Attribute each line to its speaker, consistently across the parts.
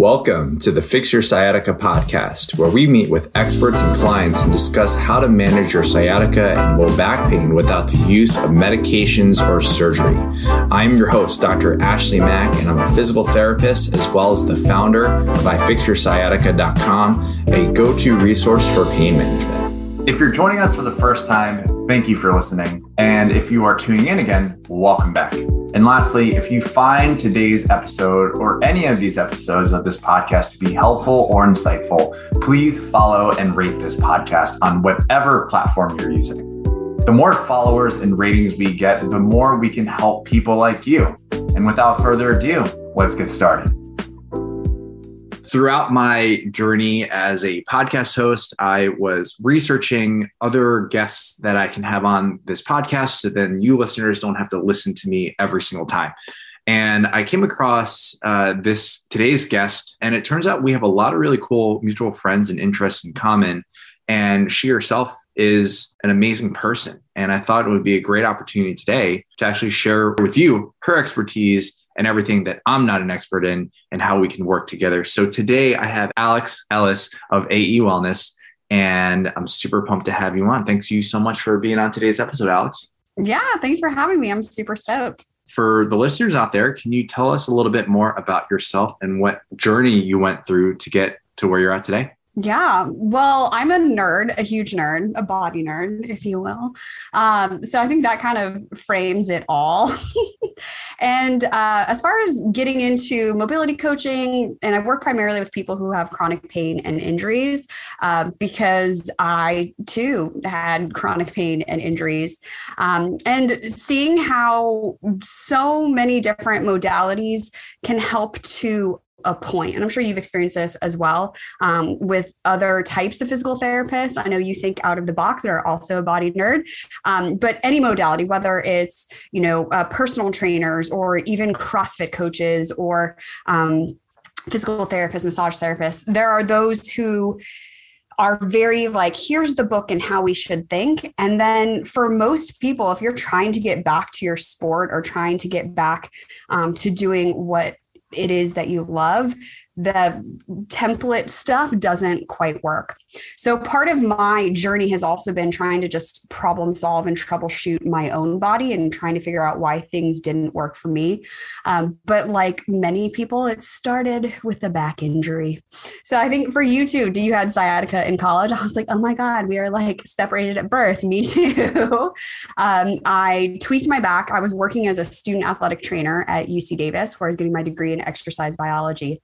Speaker 1: Welcome to the Fix Your Sciatica podcast, where we meet with experts and clients and discuss how to manage your sciatica and low back pain without the use of medications or surgery. I'm your host, Dr. Ashley Mack, and I'm a physical therapist as well as the founder of iFixYourSciatica.com, a go to resource for pain management. If you're joining us for the first time, thank you for listening. And if you are tuning in again, welcome back. And lastly, if you find today's episode or any of these episodes of this podcast to be helpful or insightful, please follow and rate this podcast on whatever platform you're using. The more followers and ratings we get, the more we can help people like you. And without further ado, let's get started throughout my journey as a podcast host, I was researching other guests that I can have on this podcast so then you listeners don't have to listen to me every single time. And I came across uh, this today's guest, and it turns out we have a lot of really cool mutual friends and interests in common. And she herself is an amazing person. And I thought it would be a great opportunity today to actually share with you her expertise and everything that I'm not an expert in and how we can work together. So today I have Alex Ellis of AE Wellness, and I'm super pumped to have you on. Thanks you so much for being on today's episode, Alex.
Speaker 2: Yeah, thanks for having me. I'm super stoked.
Speaker 1: For the listeners out there, can you tell us a little bit more about yourself and what journey you went through to get to where you're at today?
Speaker 2: Yeah, well, I'm a nerd, a huge nerd, a body nerd, if you will. Um, so I think that kind of frames it all. and uh, as far as getting into mobility coaching, and I work primarily with people who have chronic pain and injuries uh, because I too had chronic pain and injuries. Um, and seeing how so many different modalities can help to a point and i'm sure you've experienced this as well um, with other types of physical therapists. I know you think out of the box that are also a body nerd um, but any modality whether it's you know uh, personal trainers or even crossfit coaches or um, physical therapists massage therapists there are those who are very like here's the book and how we should think. And then for most people if you're trying to get back to your sport or trying to get back um, to doing what it is that you love the template stuff doesn't quite work. So, part of my journey has also been trying to just problem solve and troubleshoot my own body and trying to figure out why things didn't work for me. Um, but, like many people, it started with a back injury. So, I think for you too, do you had sciatica in college? I was like, oh my God, we are like separated at birth. Me too. um, I tweaked my back. I was working as a student athletic trainer at UC Davis, where I was getting my degree in exercise biology.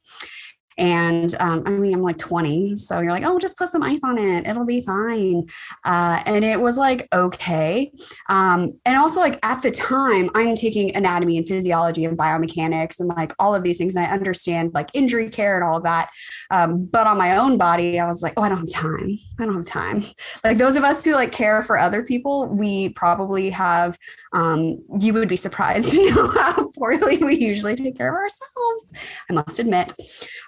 Speaker 2: And um, I mean, I'm like 20. So you're like, oh, just put some ice on it. It'll be fine. Uh, and it was like, okay. Um, and also, like at the time, I'm taking anatomy and physiology and biomechanics and like all of these things. And I understand like injury care and all of that. Um, but on my own body, I was like, oh, I don't have time. I don't have time. Like those of us who like care for other people, we probably have, um, you would be surprised to know how poorly we usually take care of ourselves. I must admit.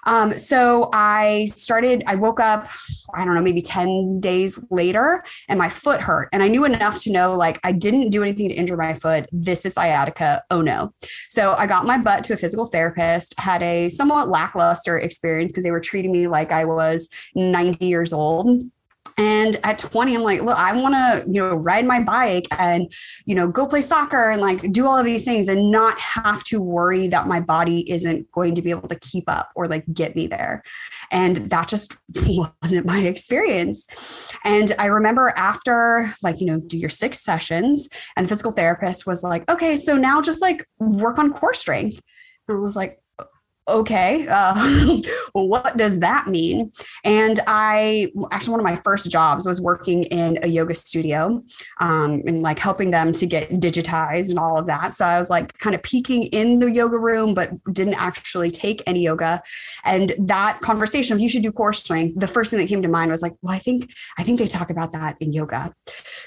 Speaker 2: Um, so I started, I woke up, I don't know, maybe 10 days later, and my foot hurt. And I knew enough to know like I didn't do anything to injure my foot. This is sciatica. Oh no. So I got my butt to a physical therapist, had a somewhat lackluster experience because they were treating me like I was 90 years old and at 20, I'm like, look, I want to, you know, ride my bike and, you know, go play soccer and like do all of these things and not have to worry that my body isn't going to be able to keep up or like get me there. And that just wasn't my experience. And I remember after like, you know, do your six sessions and the physical therapist was like, okay, so now just like work on core strength. And I was like, okay, uh, what does that mean? And I actually, one of my first jobs was working in a yoga studio um, and like helping them to get digitized and all of that. So I was like kind of peeking in the yoga room, but didn't actually take any yoga. And that conversation of you should do core strength, the first thing that came to mind was like, well, I think, I think they talk about that in yoga.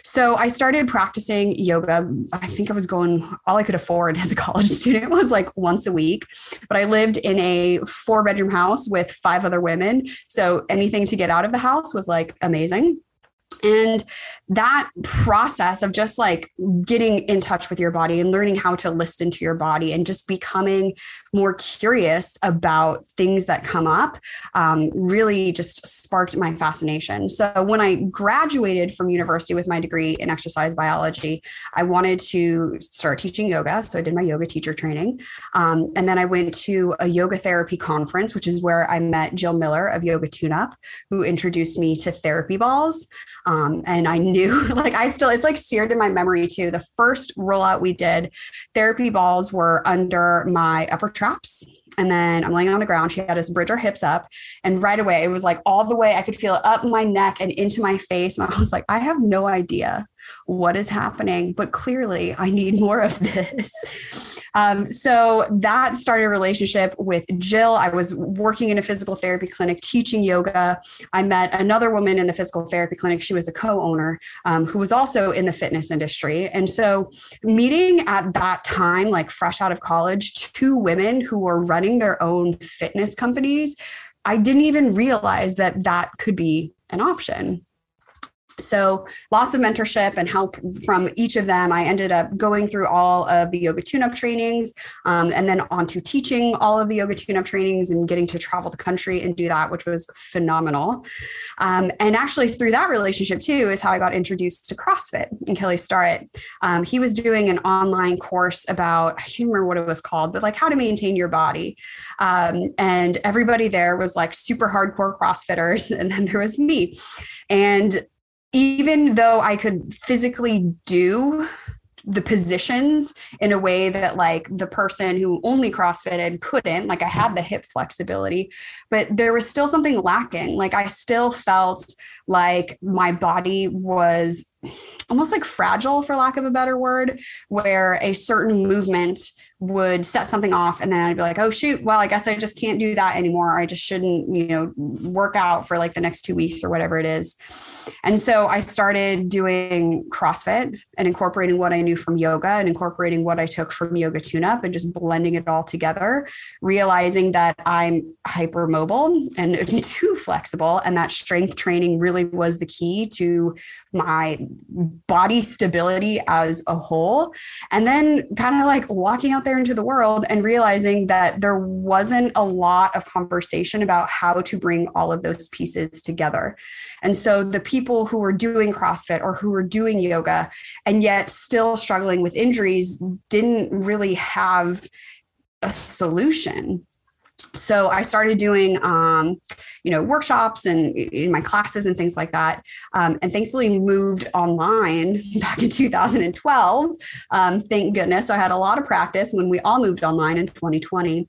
Speaker 2: So I started practicing yoga. I think I was going, all I could afford as a college student was like once a week, but I lived in in a four bedroom house with five other women. So anything to get out of the house was like amazing. And that process of just like getting in touch with your body and learning how to listen to your body and just becoming more curious about things that come up um, really just sparked my fascination. So when I graduated from university with my degree in exercise biology, I wanted to start teaching yoga. So I did my yoga teacher training. Um, and then I went to a yoga therapy conference, which is where I met Jill Miller of Yoga Tune Up, who introduced me to therapy balls. Um, and I knew, like, I still, it's like seared in my memory too. The first rollout we did, therapy balls were under my upper traps. And then I'm laying on the ground. She had us bridge our hips up. And right away, it was like all the way I could feel it up my neck and into my face. And I was like, I have no idea what is happening, but clearly I need more of this. Um, so that started a relationship with Jill. I was working in a physical therapy clinic teaching yoga. I met another woman in the physical therapy clinic. She was a co owner um, who was also in the fitness industry. And so, meeting at that time, like fresh out of college, two women who were running their own fitness companies, I didn't even realize that that could be an option. So lots of mentorship and help from each of them. I ended up going through all of the yoga tune-up trainings um, and then on to teaching all of the yoga tune-up trainings and getting to travel the country and do that, which was phenomenal. Um, and actually through that relationship too is how I got introduced to CrossFit and Kelly Starrett. Um, he was doing an online course about, I can't remember what it was called, but like how to maintain your body. Um, and everybody there was like super hardcore CrossFitters. And then there was me. And even though I could physically do the positions in a way that like the person who only crossfitted couldn't like i had the hip flexibility but there was still something lacking. Like i still felt like my body was almost like fragile for lack of a better word where a certain movement would set something off and then I'd be like, oh shoot, well, I guess I just can't do that anymore. I just shouldn't, you know, work out for like the next two weeks or whatever it is. And so I started doing CrossFit and incorporating what I knew from yoga and incorporating what I took from yoga tune up and just blending it all together, realizing that I'm hypermobile and too flexible. And that strength training really was the key to my body stability as a whole. And then kind of like walking out there into the world and realizing that there wasn't a lot of conversation about how to bring all of those pieces together. And so the people who were doing CrossFit or who were doing yoga and yet still struggling with injuries didn't really have a solution so i started doing um, you know workshops and in my classes and things like that um, and thankfully moved online back in 2012 um, thank goodness so i had a lot of practice when we all moved online in 2020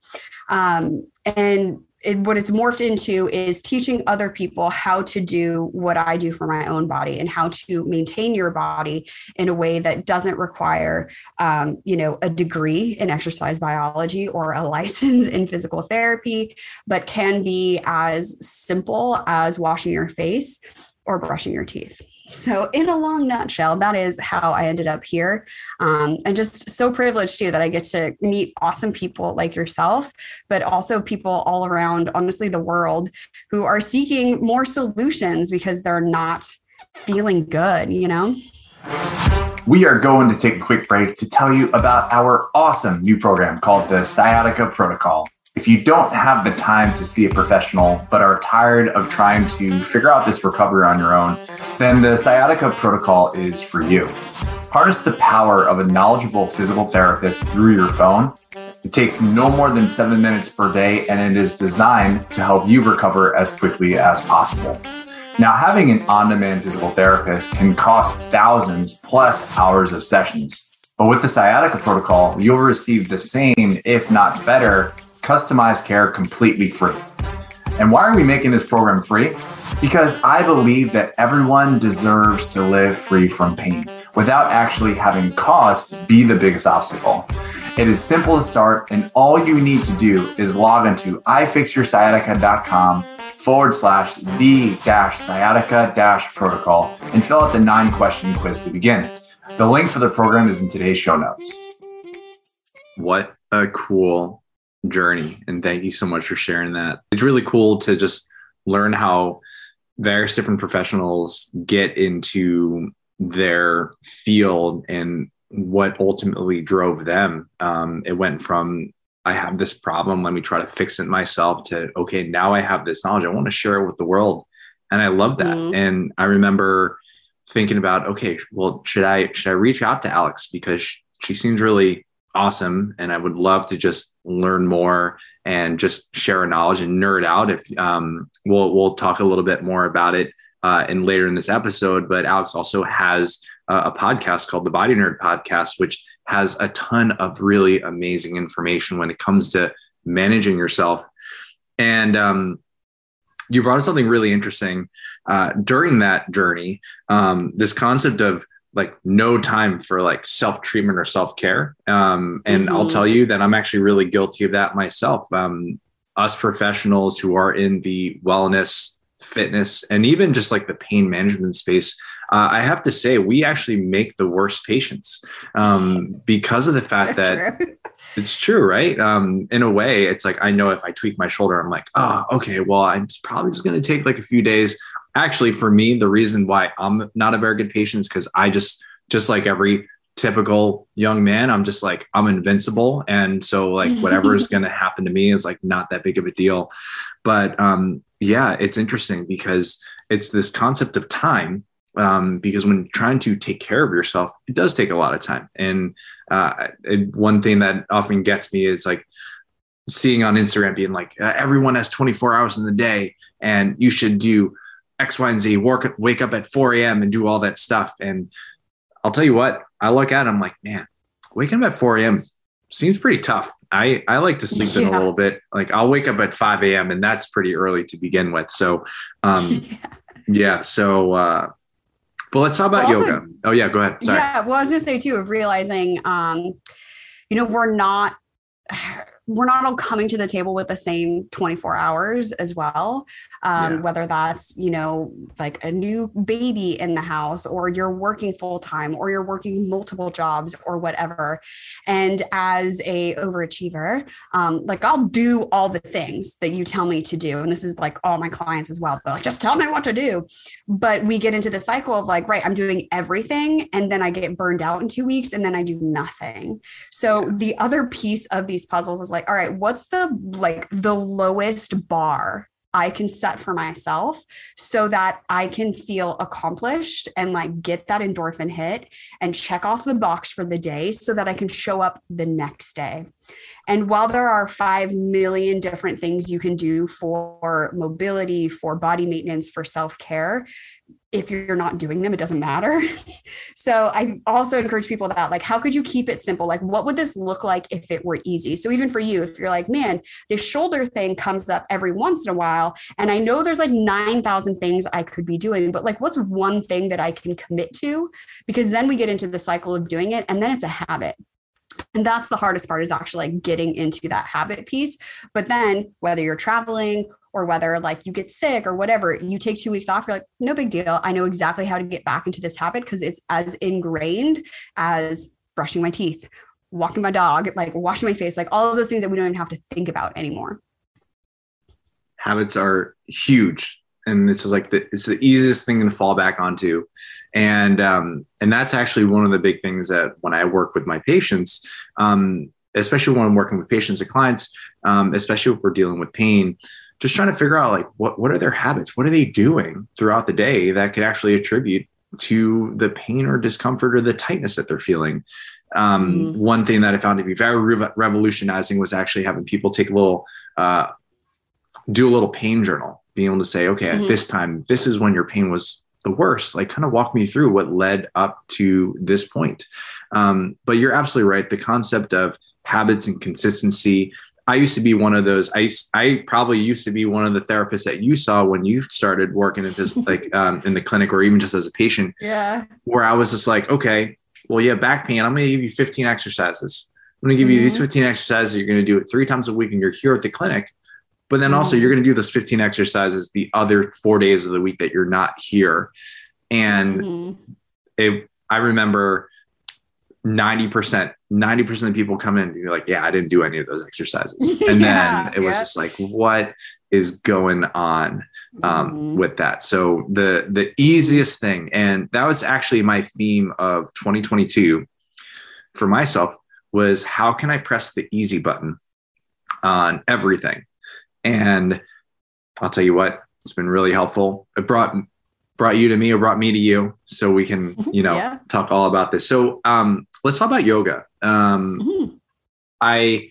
Speaker 2: um, and it, what it's morphed into is teaching other people how to do what I do for my own body and how to maintain your body in a way that doesn't require, um, you know, a degree in exercise biology or a license in physical therapy, but can be as simple as washing your face or brushing your teeth. So, in a long nutshell, that is how I ended up here. Um, and just so privileged too that I get to meet awesome people like yourself, but also people all around, honestly, the world who are seeking more solutions because they're not feeling good, you know?
Speaker 1: We are going to take a quick break to tell you about our awesome new program called the Sciatica Protocol. If you don't have the time to see a professional, but are tired of trying to figure out this recovery on your own, then the Sciatica Protocol is for you. Harness the power of a knowledgeable physical therapist through your phone. It takes no more than seven minutes per day, and it is designed to help you recover as quickly as possible. Now, having an on demand physical therapist can cost thousands plus hours of sessions. But with the sciatica protocol, you'll receive the same, if not better, customized care completely free. And why are we making this program free? Because I believe that everyone deserves to live free from pain without actually having cost be the biggest obstacle. It is simple to start, and all you need to do is log into ifixyoursciatica.com forward slash the dash sciatica dash protocol and fill out the nine question quiz to begin. The link for the program is in today's show notes.
Speaker 3: What a cool journey. And thank you so much for sharing that. It's really cool to just learn how
Speaker 1: various different professionals get into their field and what ultimately drove them. Um, it went from I have this problem, let me try to fix it myself to okay, now I have this knowledge. I want to share it with the world. And I love that. Mm-hmm. And I remember thinking about, okay, well, should I should I reach out to Alex because she seems really awesome and I would love to just learn more and just share our knowledge and nerd out. If um, we'll we'll talk a little bit more about it uh, in later in this episode. But Alex also has a podcast called the Body Nerd Podcast, which has a ton of really amazing information when it comes to managing yourself. And um, you brought up something really interesting uh, during that journey. Um, this concept of like no time for like self treatment or self care. Um, and mm-hmm. I'll tell you that I'm actually really guilty of that myself. Um, us professionals who are in the wellness, fitness, and even just like the pain management space, uh, I have to say we actually make the worst patients um, because of the fact so that true. it's true, right? Um, in a way, it's like I know if I tweak my shoulder, I'm like, oh, okay, well, I'm probably just going to take like a few days actually for me the reason why i'm not a very good patient is because i just just like every typical young man i'm just like i'm invincible and so like whatever is going to happen to me is like not that big of a deal but um yeah it's interesting because it's this concept of time um, because when trying to take care of yourself, it does take a lot of time. And, uh, and one thing that often gets me is like seeing on Instagram being like, uh, everyone has 24 hours in the day and you should do X, Y, and Z, work, wake up at 4 a.m. and do all that stuff. And I'll tell you what, I look at it, I'm like, man, waking up at 4 a.m. seems pretty tough. I, I like to sleep yeah. in a little bit. Like I'll wake up at 5 a.m. and that's pretty early to begin with. So, um, yeah. yeah. So, uh, but let's talk about also, yoga. Oh yeah, go ahead. Sorry.
Speaker 2: Yeah. Well, I was gonna say too of realizing, um, you know, we're not we're not all coming to the table with the same 24 hours as well um, yeah. whether that's you know like a new baby in the house or you're working full time or you're working multiple jobs or whatever. And as a overachiever um, like i'll do all the things that you tell me to do. And this is like all my clients as well. They're like just tell me what to do. But we get into the cycle of like right i'm doing everything and then i get burned out in two weeks and then i do nothing. So the other piece of these puzzles is like, all right, what's the like the lowest bar I can set for myself so that I can feel accomplished and like get that endorphin hit and check off the box for the day so that I can show up the next day. And while there are 5 million different things you can do for mobility, for body maintenance, for self care, if you're not doing them, it doesn't matter. so I also encourage people that like, how could you keep it simple? Like, what would this look like if it were easy? So even for you, if you're like, man, this shoulder thing comes up every once in a while, and I know there's like 9,000 things I could be doing, but like, what's one thing that I can commit to? Because then we get into the cycle of doing it, and then it's a habit and that's the hardest part is actually like getting into that habit piece but then whether you're traveling or whether like you get sick or whatever, you take two weeks off, you're like, no big deal. I know exactly how to get back into this habit because it's as ingrained as brushing my teeth, walking my dog, like washing my face, like all of those things that we don't even have to think about anymore.
Speaker 1: Habits are huge. And this is like the it's the easiest thing to fall back onto. And um, and that's actually one of the big things that when I work with my patients, um, especially when I'm working with patients and clients, um, especially if we're dealing with pain, just trying to figure out like what what are their habits? What are they doing throughout the day that could actually attribute to the pain or discomfort or the tightness that they're feeling? Um, mm-hmm. one thing that i found to be very re- revolutionizing was actually having people take a little uh, do a little pain journal being able to say okay mm-hmm. at this time this is when your pain was the worst. Like kind of walk me through what led up to this point. Um, but you're absolutely right. The concept of habits and consistency I used to be one of those. I I probably used to be one of the therapists that you saw when you started working at this like um, in the clinic or even just as a patient.
Speaker 2: Yeah.
Speaker 1: Where I was just like, okay, well, you have back pain. I'm going to give you 15 exercises. I'm going to give mm-hmm. you these mm-hmm. 15 exercises. You're going to do it three times a week, and you're here at the clinic. But then mm-hmm. also, you're going to do those 15 exercises the other four days of the week that you're not here. And mm-hmm. it, I remember 90%, 90% of people come in and you're like, yeah, I didn't do any of those exercises. And
Speaker 2: Yeah,
Speaker 1: then it was
Speaker 2: yeah.
Speaker 1: just like, what is going on um,
Speaker 2: Mhm.
Speaker 1: with that? So the the easiest thing, and that was actually my theme of 2022 for myself was how can I press the easy button on everything? And I'll tell you what, it's been really helpful. It brought brought you to me or brought me to you so we can, you know,
Speaker 2: Yeah.
Speaker 1: talk all about this. So um let's talk about yoga. Um
Speaker 2: Mhm.
Speaker 1: I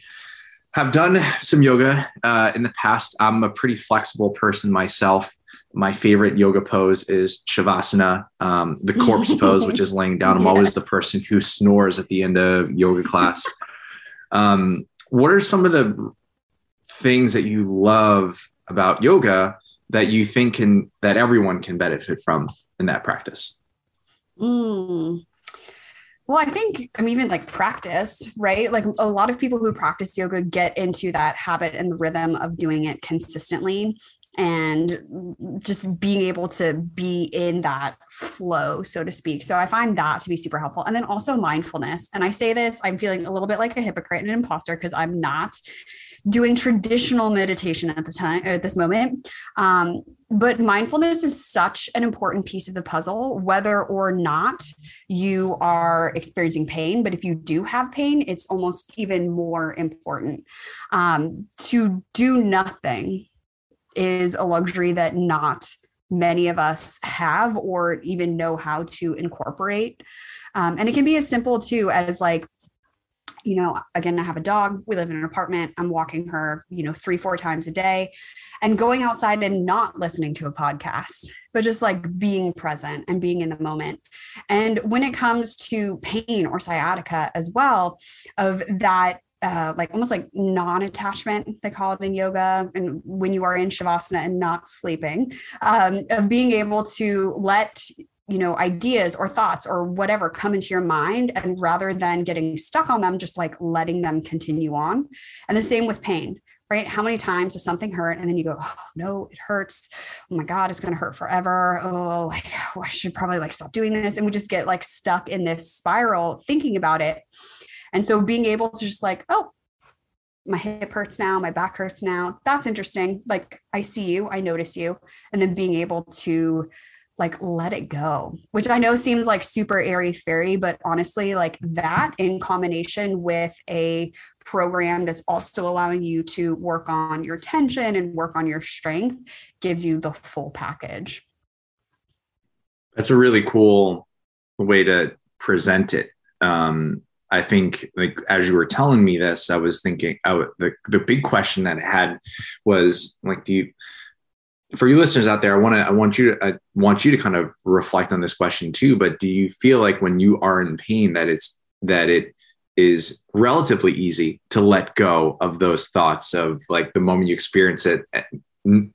Speaker 1: have done some yoga uh, in the past. I'm a pretty flexible person myself. My favorite yoga pose is Shavasana, um, the corpse pose, which is laying down. I'm always the person who snores at the end of yoga class. um, what are some of the things that you love about yoga that you think can that everyone can benefit from in that practice?
Speaker 2: Mm. Well, I think I'm even like practice, right? Like a lot of people who practice yoga get into that habit and the rhythm of doing it consistently and just being able to be in that flow, so to speak. So I find that to be super helpful. And then also mindfulness. And I say this, I'm feeling a little bit like a hypocrite and an imposter because I'm not doing traditional meditation at the time at this moment. Um, but mindfulness is such an important piece of the puzzle, whether or not you are experiencing pain. But if you do have pain, it's almost even more important. Um, to do nothing is a luxury that not many of us have or even know how to incorporate. Um, and it can be as simple too as like, you know, again, I have a dog. We live in an apartment. I'm walking her, you know, three, four times a day and going outside and not listening to a podcast, but just like being present and being in the moment. And when it comes to pain or sciatica as well, of that uh, like almost like non-attachment they call it in yoga and when you are in shavasana and not sleeping um, of being able to let you know ideas or thoughts or whatever come into your mind and rather than getting stuck on them just like letting them continue on and the same with pain right how many times does something hurt and then you go oh no it hurts oh my god it's going to hurt forever oh I, should probably like stop doing this and we just get like stuck in this spiral thinking about it and so being able to just like, oh, my hip hurts now, my back hurts now. That's interesting. Like I see you, I notice you. And then being able to like let it go, which I know seems like super airy fairy, but honestly, like that in combination with a program that's also allowing you to work on your tension and work on your strength gives you the full package.
Speaker 1: That's a really cool way to present it. Um, I think, like as you were telling me this, I was thinking, oh, the the big question that I had was like, do you, for you listeners out there, I want to, I want you to, I want you to kind of reflect on this question too. But do you feel like when you are in pain that it's that it is relatively easy to let go of those thoughts of like the moment you experience it?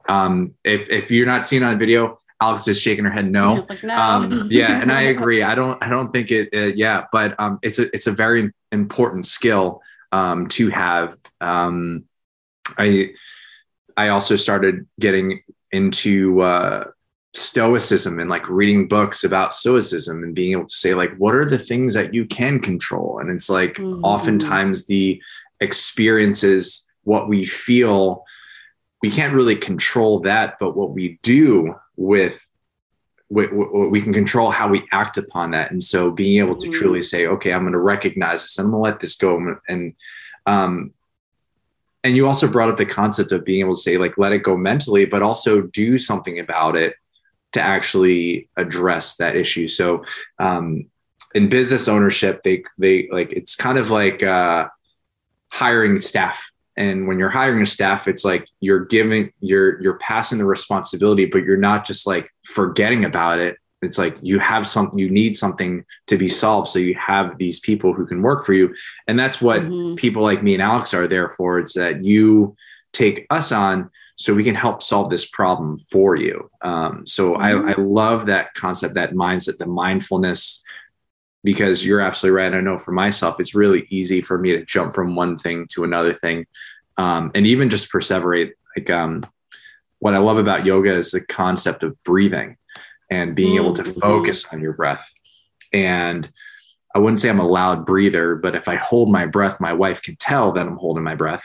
Speaker 1: Um, if if you're not seeing on video, Alex is shaking her head no.
Speaker 2: Like, no.
Speaker 1: Um, yeah, and I agree. I don't. I don't think it. Uh, yeah, but um, it's a it's a very important skill um, to have. Um, I I also started getting into uh, stoicism and like reading books about stoicism and being able to say like what are the things that you can control and it's like
Speaker 2: Mhm.
Speaker 1: oftentimes the experiences what we feel we can't really control that but what we do with we, we can control how we act upon that and so being able to
Speaker 2: Mhm.
Speaker 1: truly say okay i'm going to recognize this i'm going to let this go and um and you also brought up the concept of being able to say like let it go mentally but also do something about it to actually address that issue. So um in business ownership they they like it's kind of like uh hiring staff. And when you're hiring a staff it's like you're giving you're you're passing the responsibility but you're not just like forgetting about it it's like you have something you need something to be solved so you have these people who can work for you and that's what
Speaker 2: Mhm.
Speaker 1: people like me and alex are there for it's that you take us on so we can help solve this problem for you um, so
Speaker 2: Mhm.
Speaker 1: I, I love that concept that mindset the mindfulness because you're absolutely right. I know for myself, it's really easy for me to jump from one thing to another thing. Um, and even just perseverate. Like, um, what I love about yoga is the concept of breathing and being able to
Speaker 2: Mhm.
Speaker 1: focus on your breath. And I wouldn't say I'm a loud breather, but if I hold my breath, my wife can tell that I'm holding my breath.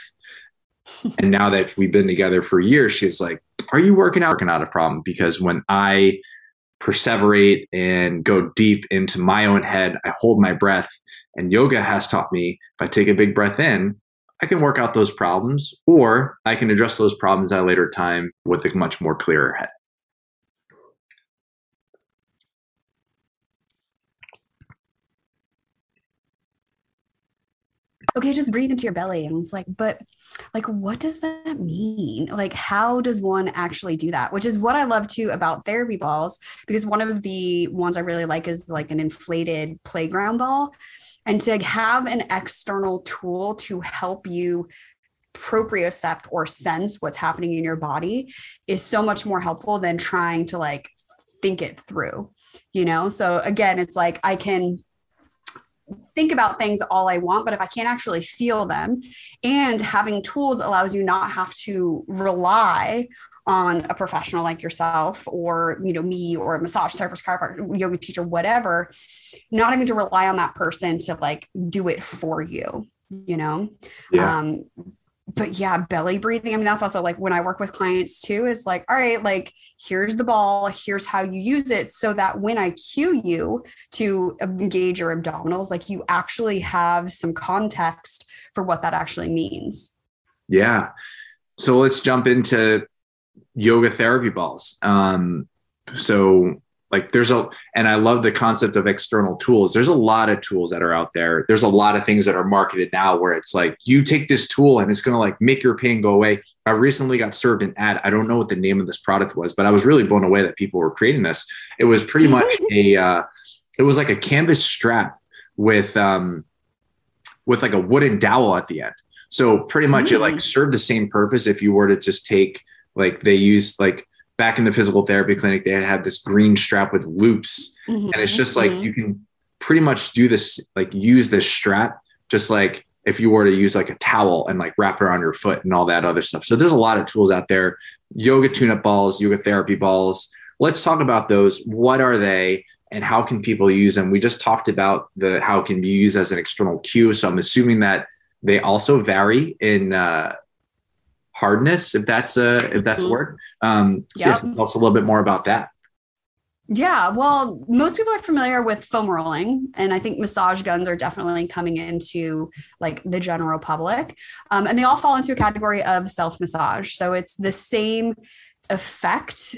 Speaker 1: and now that we've been together for years, she's like, Are you working out? Working out a problem because when I perseverate and go deep into my own head, I hold my breath. And yoga has taught me if I take a big breath in, I can work out those problems or I can address those problems at a later time with a much more clearer head.
Speaker 2: Okay, just breathe into your belly. And it's like, but like, what does that mean? Like, how does one actually do that? Which is what I love too about therapy balls, because one of the ones I really like is like an inflated playground ball. And to have an external tool to help you propriocept or sense what's happening in your body is so much more helpful than trying to like think it through, you know? So again, it's like I can think about things all I want, but if I can't actually feel them, and having tools allows you not have to rely on a professional like yourself or you know me or a massage therapist chiropractor yoga teacher whatever not having to rely on that person to like do it for you you know yeah. um but yeah, belly breathing. I mean, that's also like when I work with clients too, is like, all right, like here's the ball, here's how you use it so that when I cue you to engage your abdominals, like you actually have some context for what that actually means.
Speaker 1: Yeah. So let's jump into yoga therapy balls. Um, so like there's a and i love the concept of external tools. There's a lot of tools that are out there. There's a lot of things that are marketed now where it's like you take this tool and it's going to like make your pain go away. I recently got served an ad. I don't know what the name of this product was but i was really blown away that people were creating this. It was pretty much a uh, it was like a canvas strap with um with like a wooden dowel at the end. So pretty much mm. it like served the same purpose if you were to just take like they used like back in the physical therapy clinic, they had this green strap with loops. Mm-hmm. And it's just like mm-hmm. you can pretty much do this, like use this strap, just like if you were to use like a towel and like wrap it around your foot and all that other stuff. So there's a lot of tools out there yoga tune up balls, yoga therapy balls. Let's talk about those. What are they? And how can people use them? We just talked about the how it can be used as an external cue. So I'm assuming that they also vary in uh, hardness, if that's a if that's mm-hmm. a word. Um, so yep. yeah, tell us a little bit more about that.
Speaker 2: Yeah, well, most people are familiar with foam rolling, and I think massage guns are definitely coming into like the general public, um, and they all fall into a category of self massage. So it's the same effect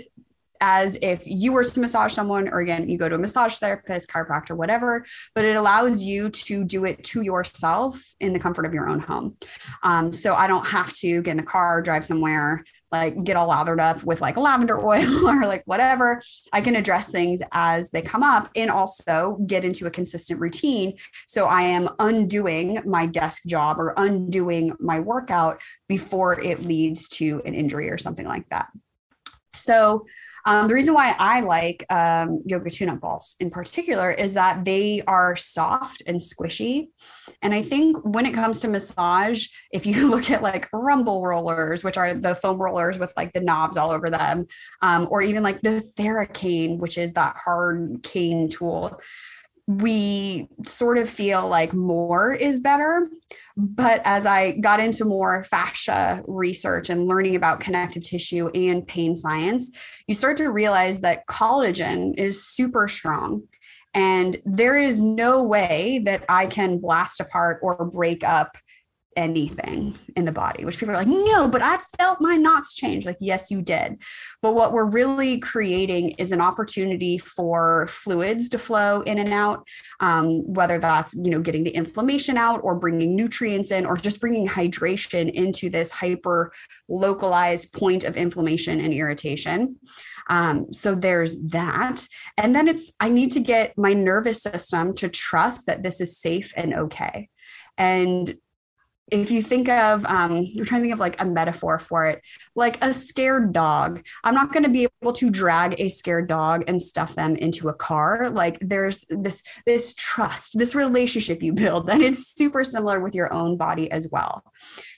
Speaker 2: as if you were to massage someone, or again, you go to a massage therapist, chiropractor, whatever, but it allows you to do it to yourself in the comfort of your own home. Um, so I don't have to get in the car, drive somewhere, like get all lathered up with like lavender oil or like whatever. I can address things as they come up and also get into a consistent routine. So I am undoing my desk job or undoing my workout before it leads to an injury or something like that. So, um, the reason why I like um, yoga tune up balls in particular is that they are soft and squishy. And I think when it comes to massage, if you look at like rumble rollers, which are the foam rollers with like the knobs all over them, um, or even like the Theracane, which is that hard cane tool, we sort of feel like more is better. But as I got into more fascia research and learning about connective tissue and pain science, you start to realize that collagen is super strong. And there is no way that I can blast apart or break up anything in the body, which people are like, no, but I felt my knots change. Like, yes, you did. But what we're really creating is an opportunity for fluids to flow in and out, um, whether that's, you know, getting the inflammation out or bringing nutrients in or just bringing hydration into this hyper localized point of inflammation and irritation. Um, so there's that. And then it's, I need to get my nervous system to trust that this is safe and okay. And if you think of um, you're trying to think of like a metaphor for it like a scared dog. I'm not going to be able to drag a scared dog and stuff them into a car. Like there's this this trust this relationship you build and it's super similar with your own body as well.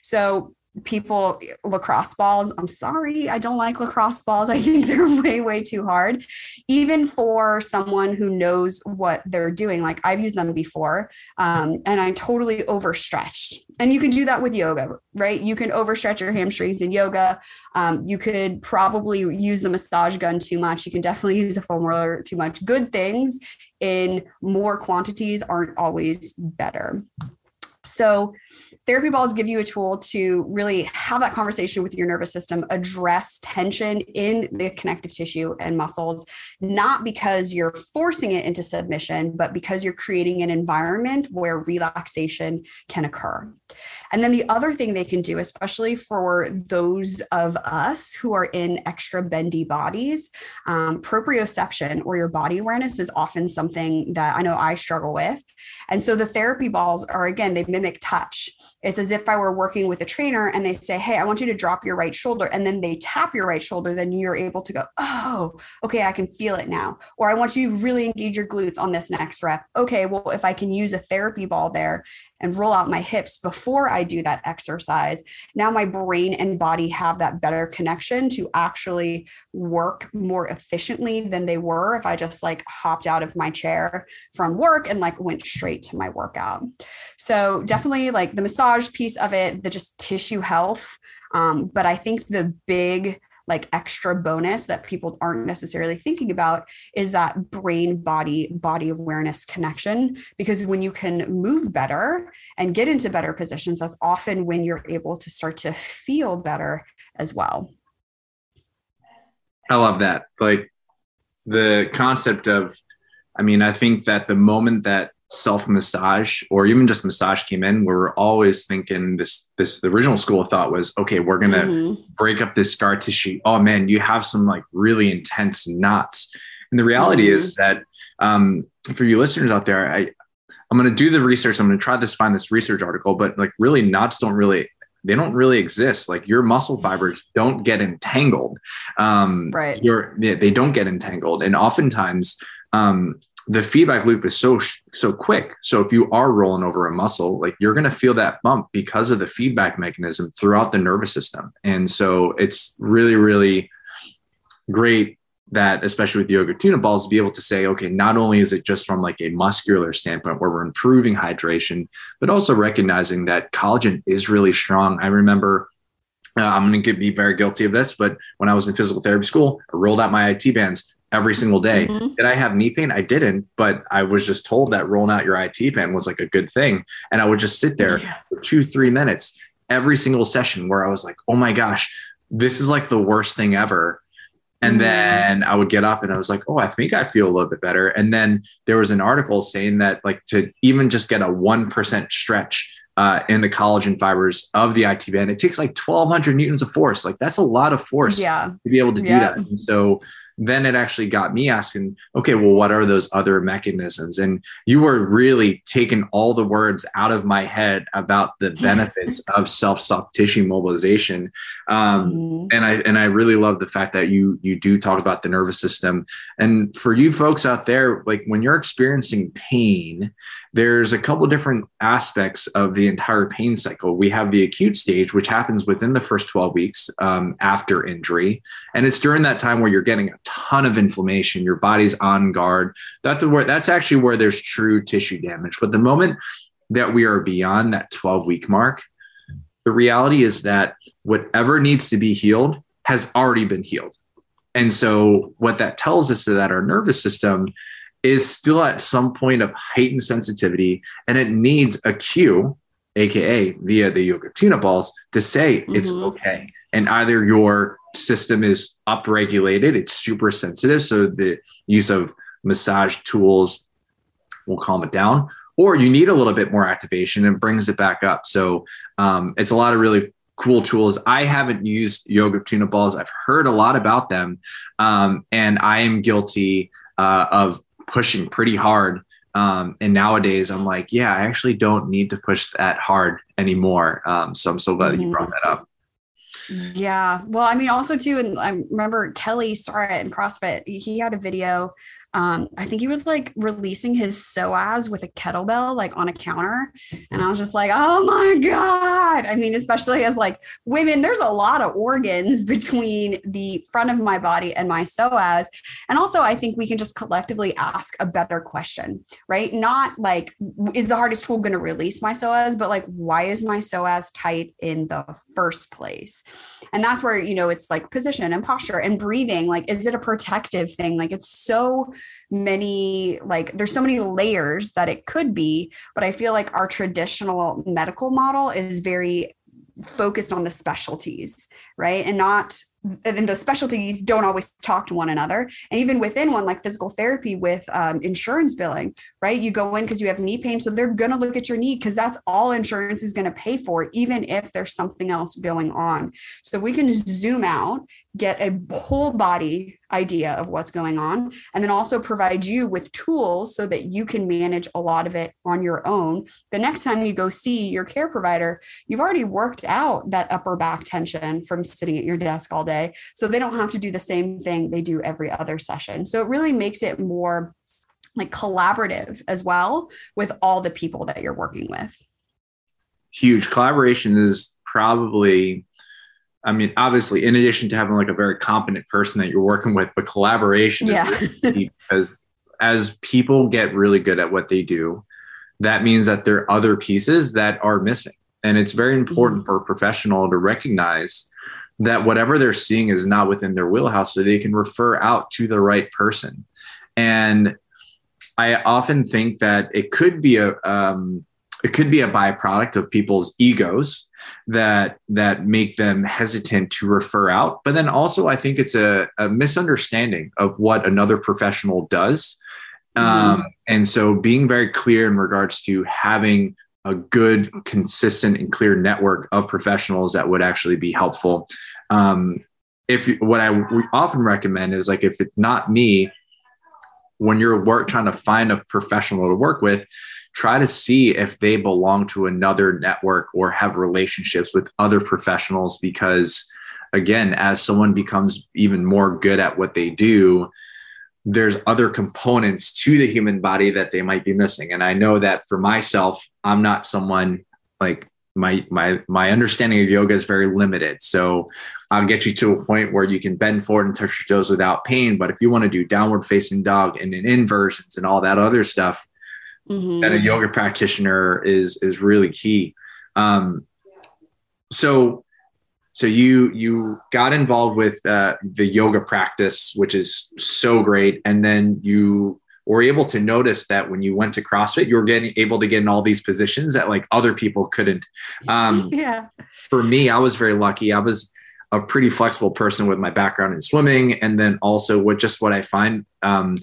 Speaker 2: So people lacrosse balls. I'm sorry i don't like lacrosse balls. I think they're way way too hard. Even for someone who knows what they're doing like i've used them before um, and i totally overstretched. And you can do that with yoga right? You can overstretch your hamstrings in yoga. Um, you could probably use the massage gun too much. You can definitely use a foam roller too much. Good things in more quantities aren't always better so therapy balls give you a tool to really have that conversation with your nervous system, address tension in the connective tissue and muscles, not because you're forcing it into submission, but because you're creating an environment where relaxation can occur. And then the other thing they can do, especially for those of us who are in extra bendy bodies, um, proprioception or your body awareness is often something that I know I struggle with. And so the therapy balls are, again, they mimic touch. It's as if I were working with a trainer and they say, Hey, I want you to drop your right shoulder. And then they tap your right shoulder. Then you're able to go, Oh, okay, I can feel it now. Or I want you to really engage your glutes on this next rep. Okay, well, if I can use a therapy ball there and roll out my hips before I do that exercise, now my brain and body have that better connection to actually work more efficiently than they were if I just like hopped out of my chair from work and like went straight to my workout. So definitely like the massage piece of it, the just tissue health. Um, but I think the big like extra bonus that people aren't necessarily thinking about is that brain body body awareness connection because when you can move better and get into better positions that's often when you're able to start to feel better as well
Speaker 1: i love that like the concept of i mean i think that the moment that self massage or even just massage came in where we are always thinking this this the original school of thought was okay we're gonna mm-hmm. break up this scar tissue. Oh man you have some like really intense knots. And the reality mm-hmm. is that um, for you listeners out there i i'm gonna do the research i'm gonna try this find this research article but like really knots don't really they don't really exist. Like your muscle fibers don't get entangled. Um
Speaker 2: right.
Speaker 1: you're they don't get entangled. And oftentimes um the feedback loop is so so quick. So if you are rolling over a muscle like you're going to feel that bump because of the feedback mechanism throughout the nervous system. And so it's really really great that especially with yoga tune-up balls to be able to say okay not only is it just from like a muscular standpoint where we're improving hydration but also recognizing that collagen is really strong. I remember uh, i'm going to be very guilty of this but when i was in physical therapy school i rolled out my it bands every single day. Mm-hmm. Did I have knee pain? I didn't, but I was just told that rolling out your IT band was like a good thing. And I would just sit there yeah. for two, three minutes every single session where I was like, oh my gosh, this is like the worst thing ever. And mm-hmm. then I would get up and I was like, oh, I think I feel a little bit better. And then there was an article saying that, like, to even just get a 1% stretch uh, in the collagen fibers of the IT band, it takes like 1200 newtons of force. Like, that's a lot of force
Speaker 2: yeah.
Speaker 1: to be able to do that. And so, then it actually got me asking, okay, well, what are those other mechanisms? And you were really taking all the words out of my head about the benefits of self soft tissue mobilization. Um, mm-hmm. And I and I really love the fact that you you do talk about the nervous system. And for you folks out there, like when you're experiencing pain, there's a couple different aspects of the entire pain cycle. We have the acute stage, which happens within the first 12 weeks um, after injury. And it's during that time where you're getting a ton of inflammation, your body's on guard. That's, where, that's actually where there's true tissue damage. But the moment that we are beyond that 12 week mark, the reality is that whatever needs to be healed has already been healed. And so, what that tells us is that our nervous system is still at some point of heightened sensitivity and it needs a cue, aka via the yoga tune-up balls, to say mm-hmm. it's okay. And either your system is upregulated, it's super sensitive. So the use of massage tools will calm it down, or you need a little bit more activation and brings it back up. So um, it's a lot of really cool tools. I haven't used yoga tune-up balls. I've heard a lot about them, um, and I am guilty uh, of pushing pretty hard. Um, and nowadays, I'm like, yeah, I actually don't need to push that hard anymore. Um, so I'm so glad mm-hmm. that you brought that up.
Speaker 2: Yeah. Well, I mean, also too, and I remember Kelly Starrett in CrossFit. He had a video um, I think he was like releasing his psoas with a kettlebell, like on a counter. And I was just like, oh my God. I mean, especially as like women, there's a lot of organs between the front of my body and my psoas. And also, I think we can just collectively ask a better question, right? Not like, is the hardest tool going to release my psoas, but like, why is my psoas tight in the first place? And that's where, you know, it's like position and posture and breathing. Like, is it a protective thing? Like, it's so many like there's so many layers that it could be but i feel like our traditional medical model is very focused on the specialties right? And not and those specialties don't always talk to one another. And even within one like physical therapy with um, insurance billing right? You go in because you have knee pain so they're going to look at your knee because that's all insurance is going to pay for even if there's something else going on. So we can zoom out get a whole body idea of what's going on and then also provide you with tools so that you can manage a lot of it on your own. The next time you go see your care provider you've already worked out that upper back tension from sitting at your desk all day. So they don't have to do the same thing they do every other session. So it really makes it more like collaborative as well with all the people that you're working with.
Speaker 1: Huge collaboration is probably I mean, obviously, in addition to having like a very competent person that you're working with, but collaboration yeah. is really because as people get really good at what they do, that means that there are other pieces that are missing. And it's very important mm-hmm. for a professional to recognize that whatever they're seeing is not within their wheelhouse so they can refer out to the right person. And i often think that it could be a um, it could be a byproduct of people's egos that that make them hesitant to refer out. But then also i think it's a, a misunderstanding of what another professional does. Mm-hmm. um, and so being very clear in regards to having a good, consistent, and clear network of professionals that would actually be helpful. Um, if what I often recommend is like if it's not me, when you're work trying to find a professional to work with, try to see if they belong to another network or have relationships with other professionals because again as someone becomes even more good at what they do there's other components to the human body that they might be missing. And i know that for myself i'm not someone like my my my understanding of yoga is very limited. So i'll get you to a point where you can bend forward and touch your toes without pain. But if you want to do downward facing dog and, inversions and all that other stuff mm-hmm. then a yoga practitioner is is really key. Um, so so you you got involved with uh, the yoga practice which is so great. And then you were able to notice that when you went to crossfit you were getting able to get in all these positions that like other people couldn't. Um, yeah. for me i was very lucky. I was a pretty flexible person with my background in swimming and then also with just what i find um,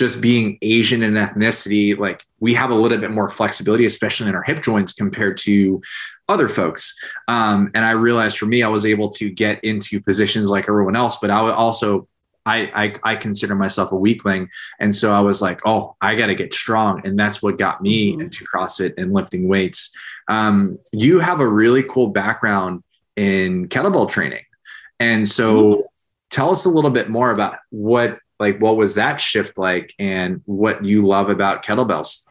Speaker 1: just being Asian in ethnicity, like we have a little bit more flexibility, especially in our hip joints compared to other folks. Um, and I realized for me, I was able to get into positions like everyone else, but I would also I, I, I consider myself a weakling, and so I was like, oh, I got to get strong, and that's what got me mm-hmm. into CrossFit and lifting weights. Um, you have a really cool background in kettlebell training, and so mm-hmm. tell us a little bit more about what like what was that shift like, and what you love about kettlebells.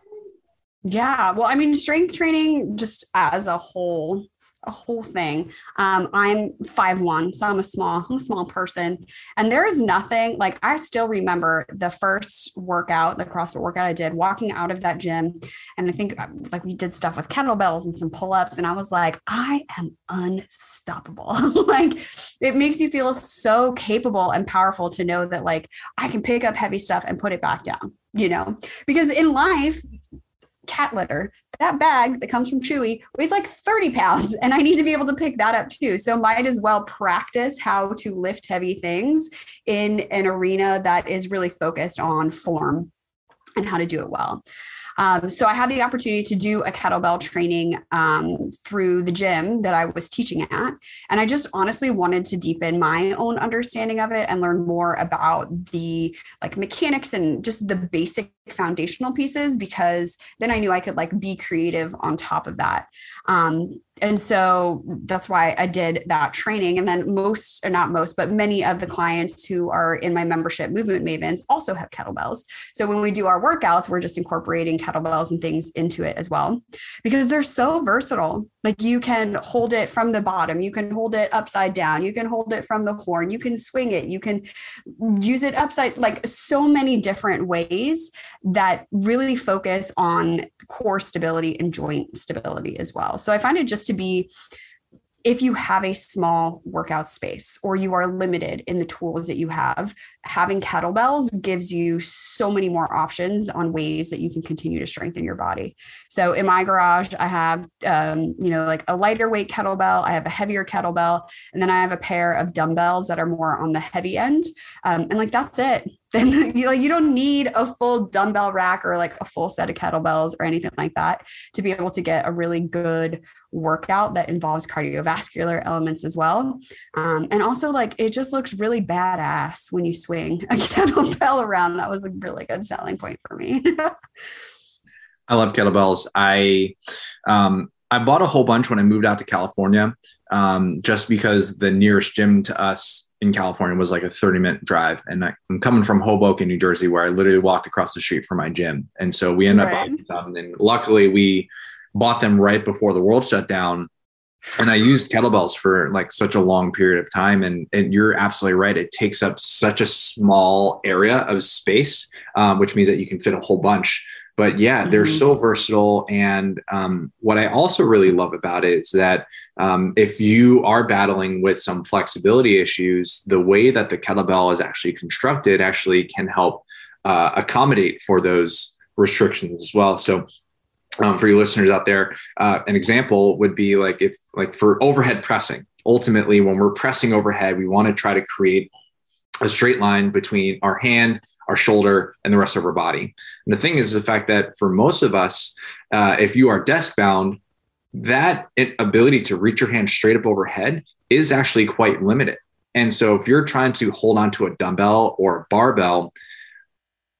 Speaker 2: Yeah. Well, I mean, strength training just as a whole, a whole thing. Um, I'm five one, so I'm a small, I'm a small person. And there is nothing like I still remember the first workout, the CrossFit workout I did, walking out of that gym. And I think um, like we did stuff with kettlebells and some pull-ups. And I was like, I am unstoppable. like it makes you feel so capable and powerful to know that like I can pick up heavy stuff and put it back down you know because in life cat litter. That bag that comes from Chewy weighs like 30 pounds, and I need to be able to pick that up too. So, might as well practice how to lift heavy things in an arena that is really focused on form and how to do it well. Um, so I had the opportunity to do a kettlebell training um, through the gym that I was teaching at. And I just honestly wanted to deepen my own understanding of it and learn more about the like mechanics and just the basic foundational pieces because then I knew I could like be creative on top of that. Um, and so that's why I did that training. And then most, or not most, but many of the clients who are in my membership movement mavens also have kettlebells. So when we do our workouts, we're just incorporating kettlebells and things into it as well because they're so versatile. Like you can hold it from the bottom, you can hold it upside down, you can hold it from the horn, you can swing it, you can use it upside, like so many different ways that really focus on core stability and joint stability as well. So I find it just to be if you have a small workout space or you are limited in the tools that you have, having kettlebells gives you so many more options on ways that you can continue to strengthen your body. So in my garage, I have, um, you know, like a lighter weight kettlebell, I have a heavier kettlebell, and then I have a pair of dumbbells that are more on the heavy end. Um, and like that's it. Then you like you don't need a full dumbbell rack or like a full set of kettlebells or anything like that to be able to get a really good workout that involves cardiovascular elements as well. Um, and also, like, it just looks really badass when you swing a kettlebell around. That was a really good selling point for me.
Speaker 1: I love kettlebells. I, um, I bought a whole bunch when I moved out to California, um, just because the nearest gym to us in California was like a 30 minute drive. And I, am coming from Hoboken, New Jersey, where I literally walked across the street from my gym. And so we ended right. up buying some. And luckily, we bought them right before the world shut down and I used kettlebells for like such a long period of time. And, and you're absolutely right. It takes up such a small area of space, um, which means that you can fit a whole bunch. But yeah, they're mm-hmm. so versatile. And um, what I also really love about it is that um, if you are battling with some flexibility issues, the way that the kettlebell is actually constructed actually can help uh, accommodate for those restrictions as well. So um, for your listeners out there, uh, an example would be like if like for overhead pressing. Ultimately, when we're pressing overhead, we want to try to create a straight line between our hand, our shoulder, and the rest of our body. And the thing is, the fact that for most of us, uh, if you are desk bound, that ability to reach your hand straight up overhead is actually quite limited. And so, if you're trying to hold on to a dumbbell or a barbell,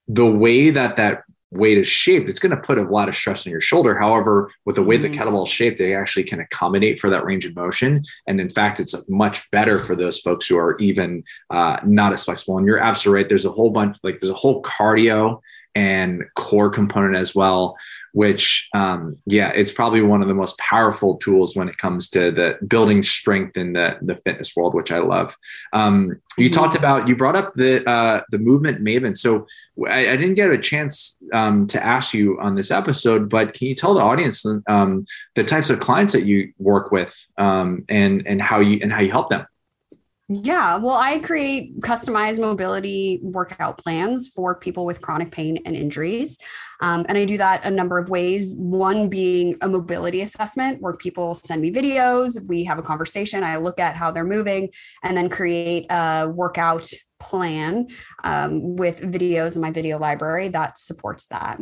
Speaker 1: the way that that weight is shaped, it's going to put a lot of stress on your shoulder. However, with the way mm-hmm. the kettlebell is shaped, they actually can accommodate for that range of motion. And in fact, it's much better for those folks who are even uh, not as flexible. And you're absolutely right. There's a whole bunch, like there's a whole cardio and core component as well which um, yeah it's probably one of the most powerful tools when it comes to the building strength in the, the fitness world which i love. Um, you mm-hmm. talked about you brought up the uh, the movement maven. So I, I didn't get a chance um, to ask you on this episode but can you tell the audience um, the types of clients that you work with um, and and how you and how you help them
Speaker 2: yeah, well, I create customized mobility workout plans for people with chronic pain and injuries. Um, and I do that a number of ways. One being a mobility assessment where people send me videos, we have a conversation, I look at how they're moving, and then create a workout plan um, with videos in my video library that supports that.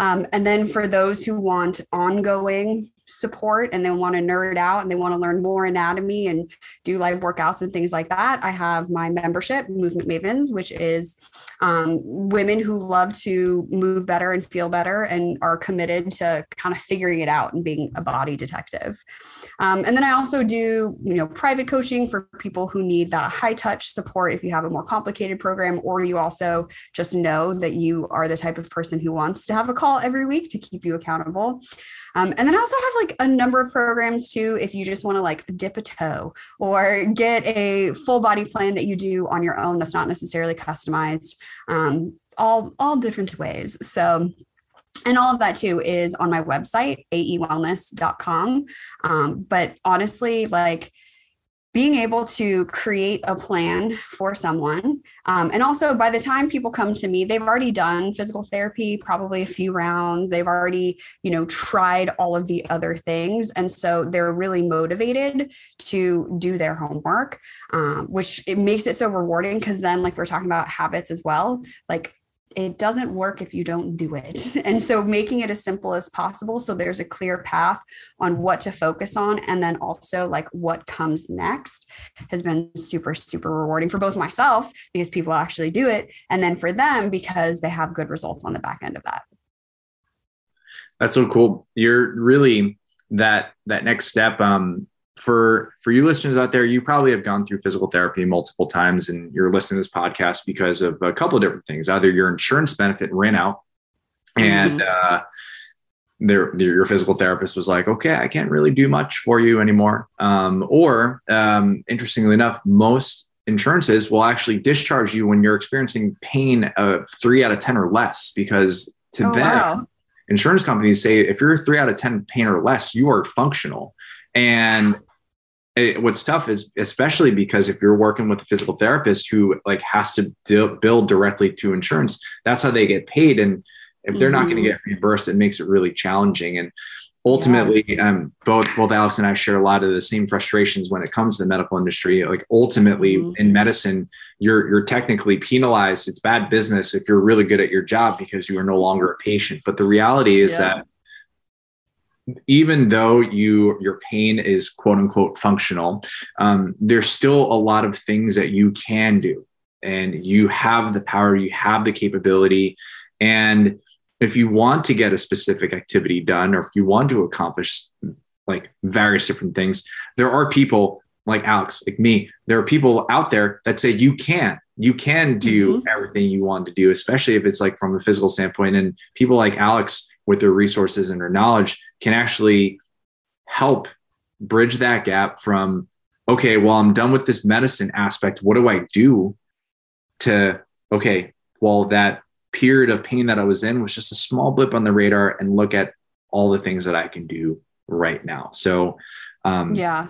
Speaker 2: Um, and then for those who want ongoing support and they want to nerd out and they want to learn more anatomy and do live workouts and things like that, I have my membership, Movement Mavens, which is um, women who love to move better and feel better and are committed to kind of figuring it out and being a body detective. Um, and then I also do, you know, private coaching for people who need that high touch support if you have a more complicated program, or you also just know that you are the type of person who wants to have a call every week to keep you accountable. Um, and then I also have like a number of programs too, if you just want to like dip a toe or get a full body plan that you do on your own that's not necessarily customized, um, all, all different ways. So and all of that too is on my website aewellness.com um, but honestly like being able to create a plan for someone. Um, and also by the time people come to me they've already done physical therapy probably a few rounds. They've already you know tried all of the other things. And so they're really motivated to do their homework um, which it makes it so rewarding because then like we're talking about habits as well. Like it doesn't work if you don't do it. And so making it as simple as possible so there's a clear path on what to focus on and then also like what comes next has been super super rewarding for both myself because people actually do it and then for them because they have good results on the back end of that.
Speaker 1: That's so cool. You're really that that next step um, for for you listeners out there you probably have gone through physical therapy multiple times and you're listening to this podcast because of a couple of different things either your insurance benefit ran out and mm-hmm. uh, their, their, your physical therapist was like okay i can't really do much for you anymore um, or um, interestingly enough most insurances will actually discharge you when you're experiencing pain of three out of ten or less because to oh, them wow. insurance companies say if you're three out of ten pain or less you are functional and it, what's tough is especially because if you're working with a physical therapist who like has to bill bill directly to insurance that's how they get paid and if they're mm-hmm. not going to get reimbursed it makes it really challenging and ultimately yeah. um, both both alex and i share a lot of the same frustrations when it comes to the medical industry like ultimately mm-hmm. in medicine you're you're technically penalized it's bad business if you're really good at your job because you are no longer a patient but the reality is yeah. that even though you your pain is quote unquote functional um, there's still a lot of things that you can do. And you have the power you have the capability. And if you want to get a specific activity done or if you want to accomplish like various different things there are people like alex like me there are people out there that say you can you can do mm-hmm. everything you want to do especially if it's like from a physical standpoint. And people like alex with their resources and their knowledge can actually help bridge that gap from okay well i'm done with this medicine aspect. What do i do to okay well that period of pain that i was in was just a small blip on the radar and look at all the things that i can do right now. So um
Speaker 2: yeah.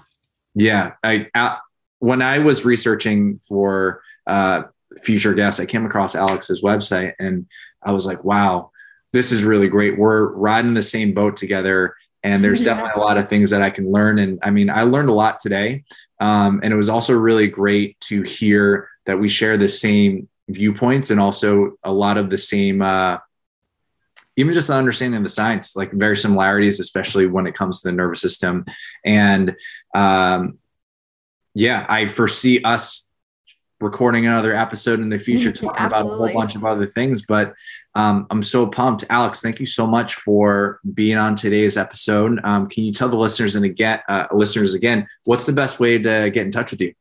Speaker 1: yeah i uh, when i was researching for uh future guests i came across alex's website and i was like wow this is really great. We're riding the same boat together. And there's yeah. definitely a lot of things that I can learn. And I mean, I learned a lot today. Um, and it was also really great to hear that we share the same viewpoints and also a lot of the same, uh, even just understanding of the science, like very similarities, especially when it comes to the nervous system. And um, yeah, I foresee us recording another episode in the future talking about a whole bunch of other things. But um, I'm so pumped. Alex, thank you so much for being on today's episode. Um, can you tell the listeners and again, uh, listeners again, what's the best way to get in touch with you?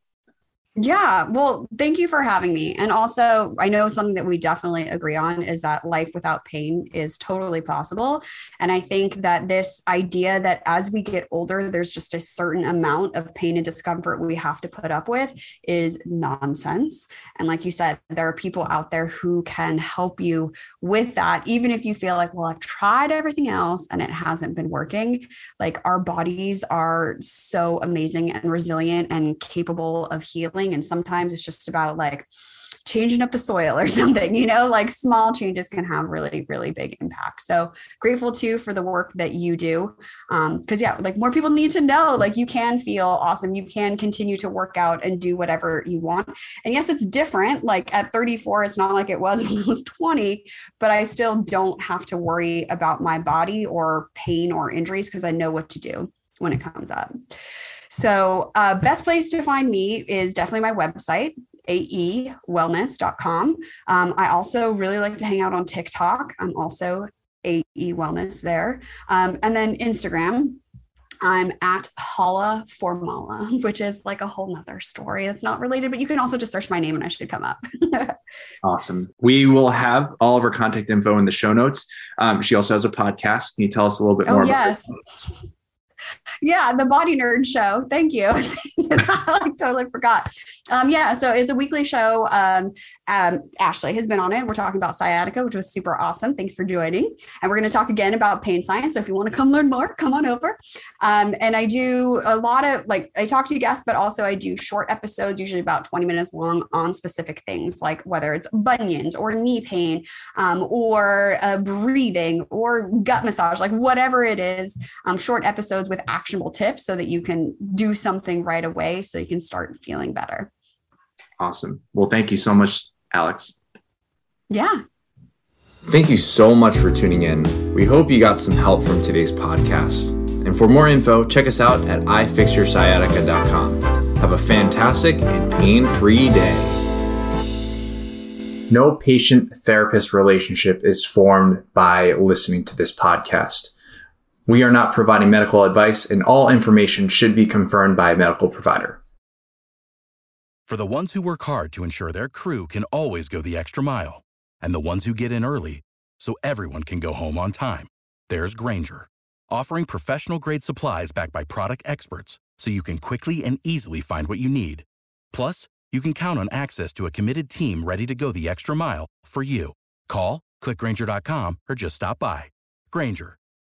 Speaker 2: Yeah. Well, thank you for having me. And also, I know something that we definitely agree on is that life without pain is totally possible. And I think that this idea that as we get older, there's just a certain amount of pain and discomfort we have to put up with is nonsense. And like you said, there are people out there who can help you with that, even if you feel like, well, I've tried everything else and it hasn't been working. Like our bodies are so amazing and resilient and capable of healing and sometimes it's just about like changing up the soil or something you know like small changes can have really really big impact. So grateful too for the work that you do um because yeah like more people need to know like you can feel awesome. You can continue to work out and do whatever you want. And yes it's different. Like at 34 it's not like it was when i was 20 but i still don't have to worry about my body or pain or injuries because i know what to do when it comes up so, uh, best place to find me is definitely my website, aewellness.com. Um, I also really like to hang out on TikTok. I'm also AE Wellness there. Um, and then Instagram, I'm at Hala Formala, which is like a whole nother story. It's not related, but you can also just search my name and I should come up.
Speaker 1: awesome. We will have all of her contact info in the show notes. Um, she also has a podcast. Can you tell us a little bit oh, more? Oh,
Speaker 2: yes yeah, the Body Nerd Show. Thank you. I like totally forgot. Um, yeah, so it's a weekly show. Um, um, Ashley has been on it. We're talking about sciatica, which was super awesome. Thanks for joining. And we're going to talk again about pain science. So if you want to come learn more, come on over. Um, and I do a lot of like I talk to guests, but also I do short episodes, usually about 20 minutes long, on specific things like whether it's bunions or knee pain um, or uh, breathing or gut massage, like whatever it is. Um, short episodes with actionable tips so that you can do something right away so you can start feeling better.
Speaker 1: Awesome. Well, thank you so much, Alex.
Speaker 2: Yeah.
Speaker 1: Thank you so much for tuning in. We hope you got some help from today's podcast. And for more info, check us out at ifixyoursciatica.com. Have a fantastic and pain free day. No patient therapist relationship is formed by listening to this podcast. We are not providing medical advice, and all information should be confirmed by a medical provider.
Speaker 4: For the ones who work hard to ensure their crew can always go the extra mile, and the ones who get in early so everyone can go home on time, there's Grainger, offering professional grade supplies backed by product experts so you can quickly and easily find what you need. Plus, you can count on access to a committed team ready to go the extra mile for you. Call, clickgrainger.com, or just stop by. Grainger,